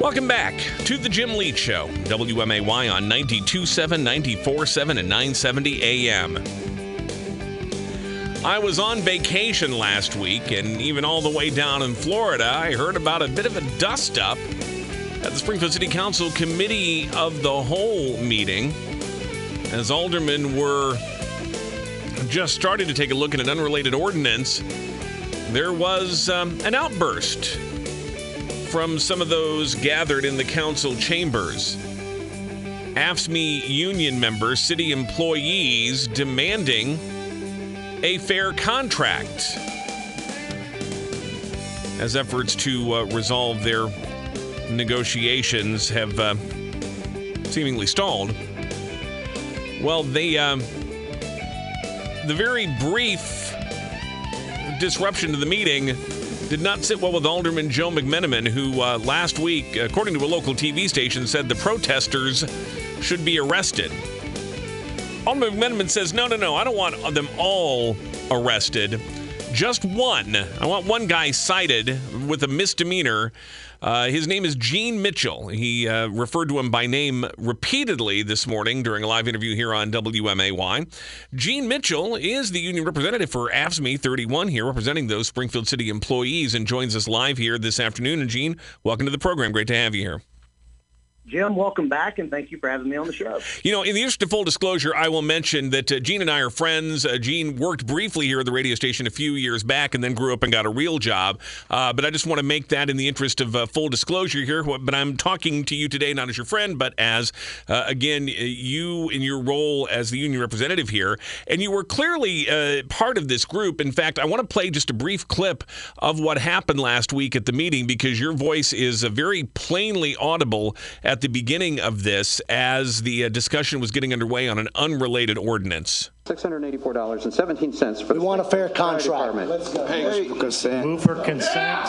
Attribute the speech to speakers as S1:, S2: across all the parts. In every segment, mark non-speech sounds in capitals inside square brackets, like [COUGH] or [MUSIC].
S1: Welcome back to the Jim Leach Show, WMAY on 92.7, 94.7, and 970 AM. I was on vacation last week, and even all the way down in Florida, I heard about a bit of a dust up at the Springfield City Council Committee of the Whole meeting as aldermen were just starting to take a look at an unrelated ordinance. There was um, an outburst from some of those gathered in the council chambers. AFSCME union members, city employees demanding a fair contract as efforts to uh, resolve their negotiations have uh, seemingly stalled. Well, they, uh, the very brief disruption to the meeting did not sit well with Alderman Joe McMenamin, who uh, last week, according to a local TV station, said the protesters should be arrested. Alderman McMenamin says, no, no, no, I don't want them all arrested. Just one. I want one guy cited with a misdemeanor uh, his name is Gene Mitchell. He uh, referred to him by name repeatedly this morning during a live interview here on WMAY. Gene Mitchell is the union representative for AFSCME 31 here, representing those Springfield City employees, and joins us live here this afternoon. And Gene, welcome to the program. Great to have you here.
S2: Jim, welcome back, and thank you for having me on the show.
S1: You know, in the interest of full disclosure, I will mention that uh, Gene and I are friends. Uh, Gene worked briefly here at the radio station a few years back and then grew up and got a real job. Uh, but I just want to make that in the interest of uh, full disclosure here. But I'm talking to you today not as your friend, but as, uh, again, you in your role as the union representative here. And you were clearly uh, part of this group. In fact, I want to play just a brief clip of what happened last week at the meeting because your voice is very plainly audible at at the beginning of this as the uh, discussion was getting underway on an unrelated ordinance.
S3: $684.17 for
S4: We want a fair contract.
S3: Let's go.
S5: Hey, consent.
S4: Move for consent.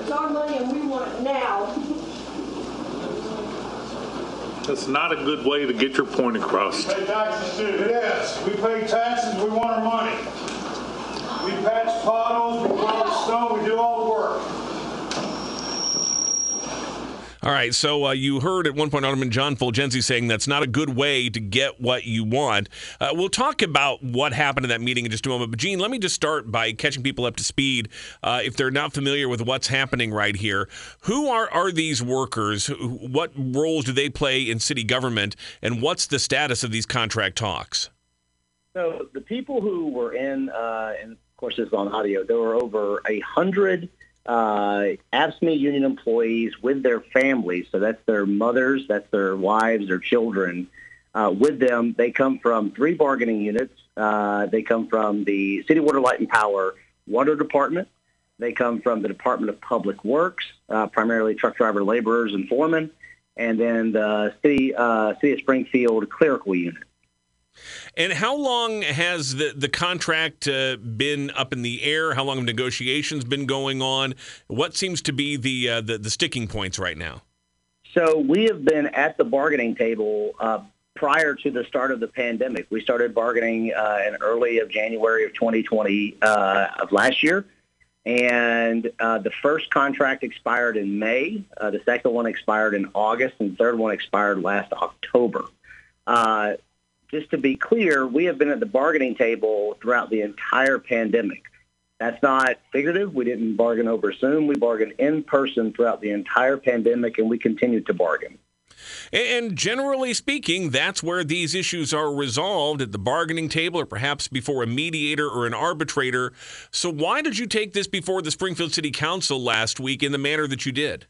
S6: It's our money and we want it now.
S7: That's not a good way to get your point across.
S5: Pay taxes too. It is. We pay taxes, we want our money. We patch potholes, we plow the snow, we do all the work.
S1: All right, so uh, you heard at one point Alderman John Fulgenzi saying that's not a good way to get what you want. Uh, we'll talk about what happened in that meeting in just a moment. But Gene, let me just start by catching people up to speed uh, if they're not familiar with what's happening right here. Who are are these workers? What roles do they play in city government, and what's the status of these contract talks?
S2: So the people who were in, uh, and of course this is on audio, there were over a hundred uh, AFSCME union employees with their families. So that's their mothers, that's their wives, their children. Uh, with them, they come from three bargaining units. Uh, they come from the City Water, Light, and Power Water Department. They come from the Department of Public Works, uh, primarily truck driver, laborers, and foremen, and then the City uh, City of Springfield Clerical Unit.
S1: And how long has the, the contract uh, been up in the air? How long have negotiations been going on? What seems to be the, uh, the, the sticking points right now?
S2: So we have been at the bargaining table uh, prior to the start of the pandemic. We started bargaining uh, in early of January of 2020 uh, of last year. And uh, the first contract expired in May. The second one expired in August, and the third one expired last October. Uh, just to be clear, we have been at the bargaining table throughout the entire pandemic. That's not figurative. We didn't bargain over Zoom. We bargained in person throughout the entire pandemic, and we continued to bargain.
S1: And generally speaking, that's where these issues are resolved at the bargaining table or perhaps before a mediator or an arbitrator. So, why did you take this before the Springfield City Council last week in the manner that you did?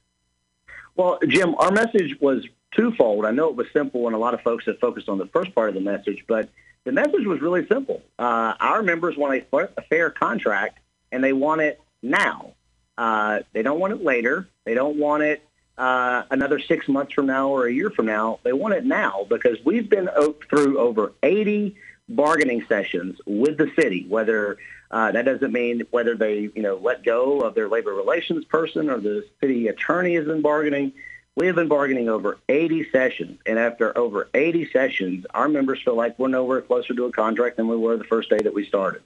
S2: Well, Jim, our message was twofold. I know it was simple, and a lot of folks have focused on the first part of the message, but the message was really simple. Uh, our members want a, a, fair contract, and they want it now. Uh, they don't want it later. They don't want it uh, another six months from now or a year from now. They want it now because we've been through over 80 bargaining sessions with the city. Whether uh, that doesn't mean whether they you know let go of their labor relations person or the city attorney is in bargaining We have been bargaining over 80 sessions, and after over 80 sessions, our members feel like we're nowhere closer to a contract than we were the first day that we started.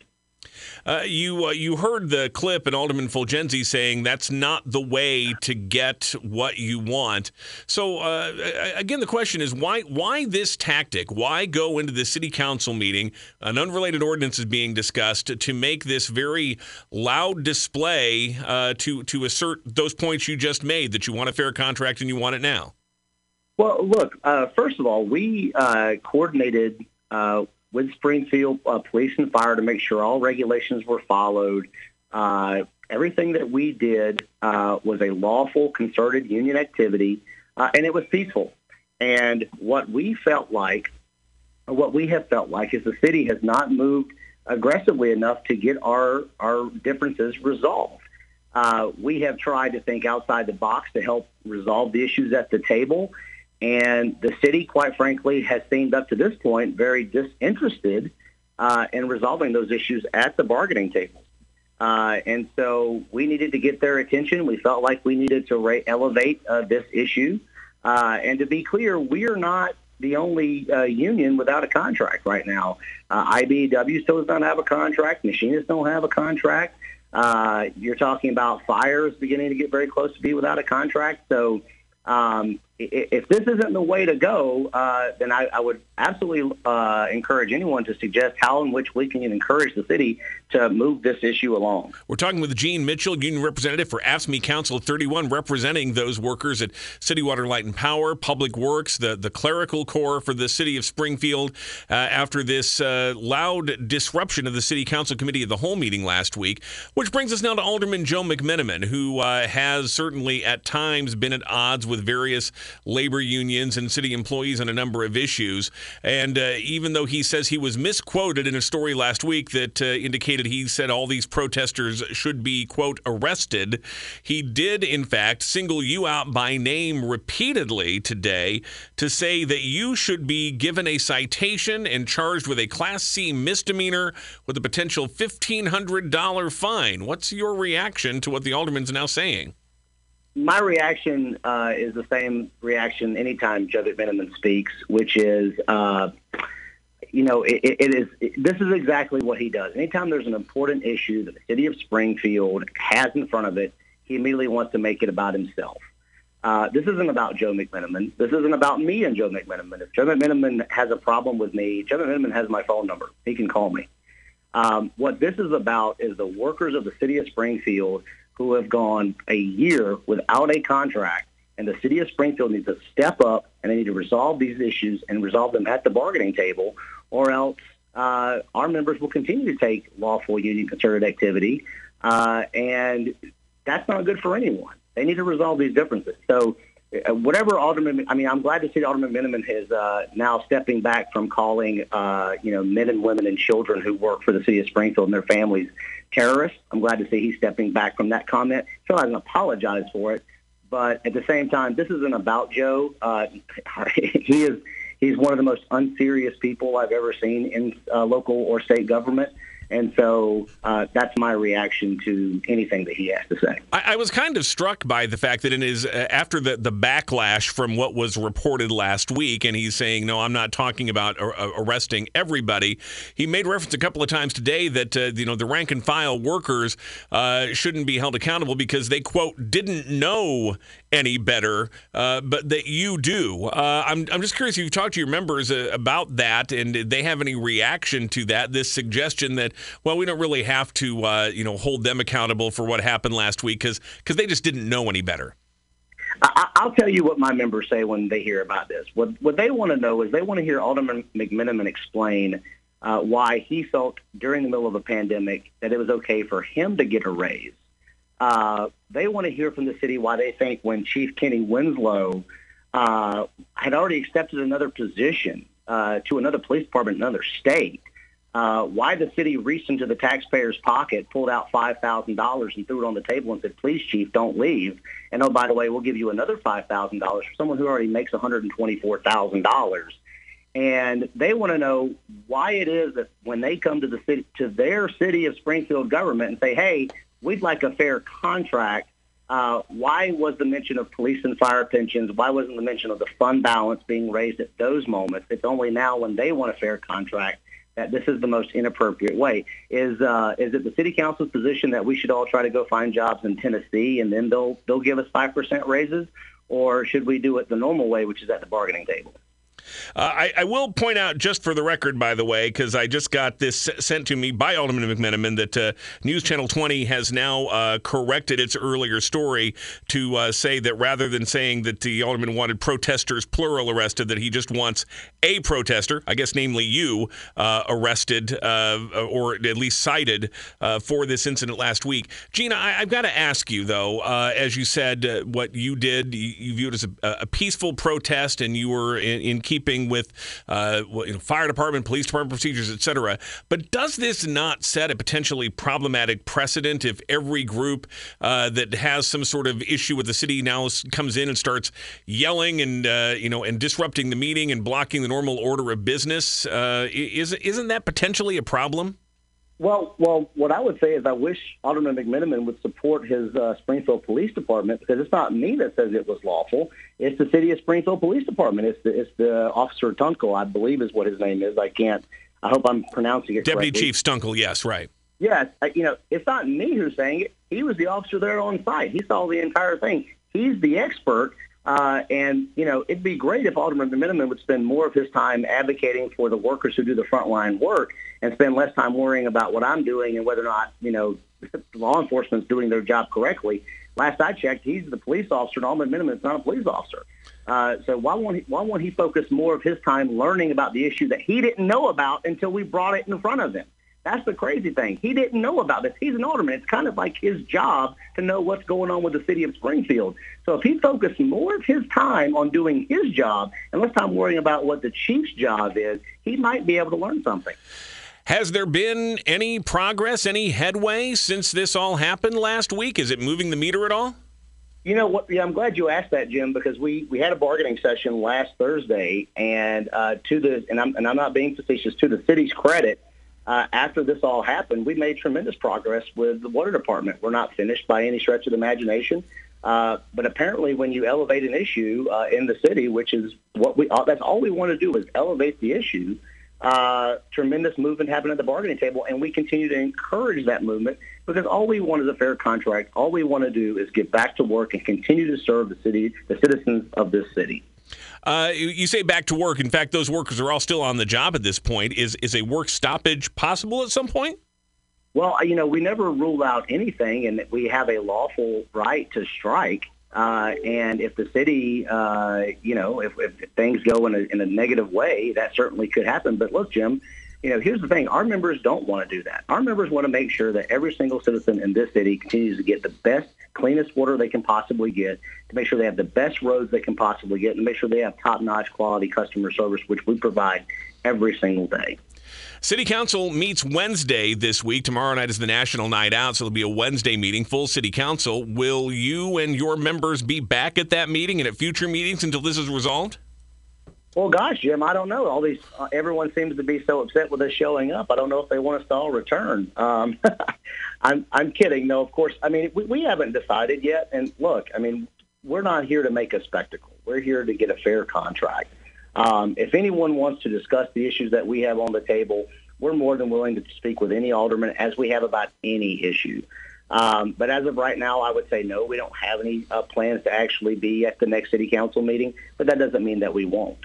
S1: Uh, you uh, you heard the clip and Alderman Fulgenzi saying that's not the way to get what you want. So uh, again, the question is why why this tactic? Why go into the city council meeting? An unrelated ordinance is being discussed to make this very loud display uh, to to assert those points you just made that you want a fair contract and you want it now.
S2: Well, look. Uh, first of all, we uh, coordinated with Springfield uh, Police and Fire to make sure all regulations were followed. Uh, everything that we did uh, was a lawful, concerted union activity, uh, and it was peaceful. And what we felt like, what we have felt like, is the city has not moved aggressively enough to get our our differences resolved. Uh, we have tried to think outside the box to help resolve the issues at the table. And the city, quite frankly, has seemed up to this point very disinterested uh, in resolving those issues at the bargaining table. Uh, and so we needed to get their attention. We felt like we needed to ra- elevate uh, this issue. Uh, and to be clear, we are not the only uh, union without a contract right now. Uh, IBEW still does not have a contract. Machinists don't have a contract. you're talking about fires beginning to get very close to be without a contract. So um, if this isn't the way to go, uh, then I, I, would absolutely uh, encourage anyone to suggest how in which we can encourage the city to move this issue along.
S1: We're talking with Gene Mitchell, union representative for AFSCME Council 31, representing those workers at City Water, Light and Power, Public Works, the, the clerical corps for the city of Springfield, uh, after this uh, loud disruption of the City Council Committee of the whole meeting last week. Which brings us now to Alderman Joe McMenamin, who uh, has certainly at times been at odds with various labor unions and city employees on a number of issues. And uh, even though he says he was misquoted in a story last week that uh, indicated he said all these protesters should be, quote, arrested, he did, in fact, single you out by name repeatedly today to say that you should be given a citation and charged with a Class C misdemeanor with a potential $1,500 fine. What's your reaction to what the alderman's now saying?
S2: My reaction uh, is the same reaction anytime Joe McMenamin speaks, which is, uh, you know, it, it is. It, this is exactly what he does. Anytime there's an important issue that the city of Springfield has in front of it, he immediately wants to make it about himself. Uh, this isn't about Joe McMenamin. This isn't about me and Joe McMenamin. If Joe McMenamin has a problem with me, Joe McMenamin has my phone number. He can call me. Um, what this is about is the workers of the city of Springfield who have gone a year without a contract. And the city of Springfield needs to step up and they need to resolve these issues and resolve them at the bargaining table, or else uh, our members will continue to take lawful union concerted activity. Uh, and that's not good for anyone. They need to resolve these differences. So whatever Alderman, I mean, I'm glad to see Alderman Miniman is uh, now stepping back from calling, uh, you know, men and women and children who work for the city of Springfield and their families terrorists. I'm glad to see he's stepping back from that comment. Still hasn't apologized for it, but at the same time, this isn't about Joe. Uh, [LAUGHS] he is he's one of the most unserious people I've ever seen in uh, local or state government. And so uh, that's my reaction to anything that he has to say.
S1: I, I, was kind of struck by the fact that in his uh, after the, the backlash from what was reported last week, and he's saying, "No, I'm not talking about uh, arresting everybody." He made reference a couple of times today that uh, you know the rank and file workers uh, shouldn't be held accountable because they quote didn't know any better, uh, but that you do. I'm I'm just curious if you've talked to your members about that, and did they have any reaction to that? This suggestion that well, we don't really have to, uh, you know, hold them accountable for what happened last week because they just didn't know any better.
S2: I, will tell you what my members say when they hear about this. What what they want to know is they want to hear Alderman McMenamin explain uh, why he felt during the middle of a pandemic that it was okay for him to get a raise. Uh, they want to hear from the city why they think when Chief Kenny Winslow uh, had already accepted another position uh, to another police department in another state, uh, why the city reached into the taxpayer's pocket, pulled out $5,000 and threw it on the table and said, please, chief, don't leave. And oh, by the way, we'll give you another $5,000 for someone who already makes $124,000. And they want to know why it is that when they come to the city, to their city of Springfield government and say, hey, we'd like a fair contract, Uh, why was the mention of police and fire pensions? Why wasn't the mention of the fund balance being raised at those moments? It's only now when they want a fair contract that this is the most inappropriate way. Is uh, is it the city council's position that we should all try to go find jobs in Tennessee and then they'll they'll give us five percent raises, or should we do it the normal way, which is at the bargaining table?
S1: Uh, I, I, will point out, just for the record, by the way, because I just got this sent to me by Alderman McMenamin, that uh, News Channel 20 has now uh, corrected its earlier story to uh, say that rather than saying that the Alderman wanted protesters, plural, arrested, that he just wants a protester, I guess namely you, uh, arrested uh, or at least cited for this incident last week. Gina, I, have got to ask you, though, as you said, what you did, you, you viewed as a, a, peaceful protest and you were in, in keeping with uh, you know, fire department, police department procedures, etc. But does this not set a potentially problematic precedent if every group uh, that has some sort of issue with the city now comes in and starts yelling and uh, you know and disrupting the meeting and blocking the normal order of business? Uh, is isn't that potentially a problem?
S2: Well, well, what I would say is I wish Alderman McMenamin would support his uh, Springfield Police Department because it's not me that says it was lawful. It's the City of Springfield Police Department. It's the it's the Officer Tunkel, I believe, is what his name is. I can't. I hope I'm pronouncing it
S1: Deputy
S2: correctly.
S1: Chief Stunkel. Yes, right.
S2: Yes, you know, it's not me who's saying it. He was the officer there on site. He saw the entire thing. He's the expert. Uh, and, you know, it'd be great if Alderman McMenamin would spend more of his time advocating for the workers who do the frontline work and spend less time worrying about what I'm doing and whether or not, you know, [LAUGHS] law enforcement's doing their job correctly. Last I checked, he's the police officer, and Alderman McMenamin's not a police officer. Uh, so why won't he, why won't he focus more of his time learning about the issue that he didn't know about until we brought it in front of him? That's the crazy thing. He didn't know about this. He's an alderman. It's kind of like his job to know what's going on with the city of Springfield. So if he focused more of his time on doing his job and less time worrying about what the chief's job is, he might be able to learn something.
S1: Has there been any progress, any headway since this all happened last week? Is it moving the meter at all?
S2: You know what? Yeah, I'm glad you asked that, Jim, because we, we had a bargaining session last Thursday, and uh, to the and I'm and I'm not being facetious. To the city's credit, uh, after this all happened, we made tremendous progress with the water department. We're not finished by any stretch of the imagination. Uh, but apparently, when you elevate an issue uh, in the city, which is what we that's all we want to do is elevate the issue. Uh, tremendous movement happened at the bargaining table, and we continue to encourage that movement because all we want is a fair contract. All we want to do is get back to work and continue to serve the city, the citizens of this city.
S1: Uh, you say back to work. In fact, those workers are all still on the job at this point. Is is a work stoppage possible at some point?
S2: Well, you know, we never rule out anything, and we have a lawful right to strike. Uh, and if the city, uh, you know, if, if things go in a, in a negative way, that certainly could happen. But look, Jim, you know, here's the thing. Our members don't want to do that. Our members want to make sure that every single citizen in this city continues to get the best, cleanest water they can possibly get, to make sure they have the best roads they can possibly get, and make sure they have top-notch quality customer service, which we provide every single day.
S1: City Council meets Wednesday this week. Tomorrow night is the National Night Out, so it'll be a Wednesday meeting, full City Council. Will you and your members be back at that meeting and at future meetings until this is resolved?
S2: Well, gosh, Jim, I don't know. All these, uh, everyone seems to be so upset with us showing up. I don't know if they want us to all return. Um, [LAUGHS] I'm, I'm kidding. No, of course. I mean, we, we haven't decided yet. And look, I mean, we're not here to make a spectacle. We're here to get a fair contract. Um, if anyone wants to discuss the issues that we have on the table, we're more than willing to speak with any alderman as we have about any issue. Um, but as of right now, I would say no, we don't have any uh, plans to actually be at the next city council meeting, but that doesn't mean that we won't.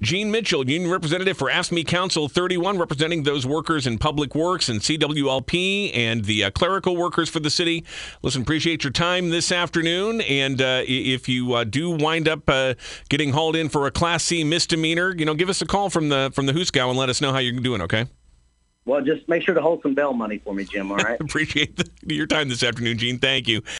S1: Gene Mitchell, Union Representative for AFSCME Council 31, representing those workers in Public Works and CWLP and the uh, clerical workers for the city. Listen, appreciate your time this afternoon. And uh, if you uh, do wind up uh, getting hauled in for a Class C misdemeanor, you know, give us a call from the from the Hooskow and let us know how you're doing. Okay.
S2: Well, just make sure to hold some bail money for me, Jim. All right. [LAUGHS]
S1: appreciate the, your time this afternoon, Gene. Thank you.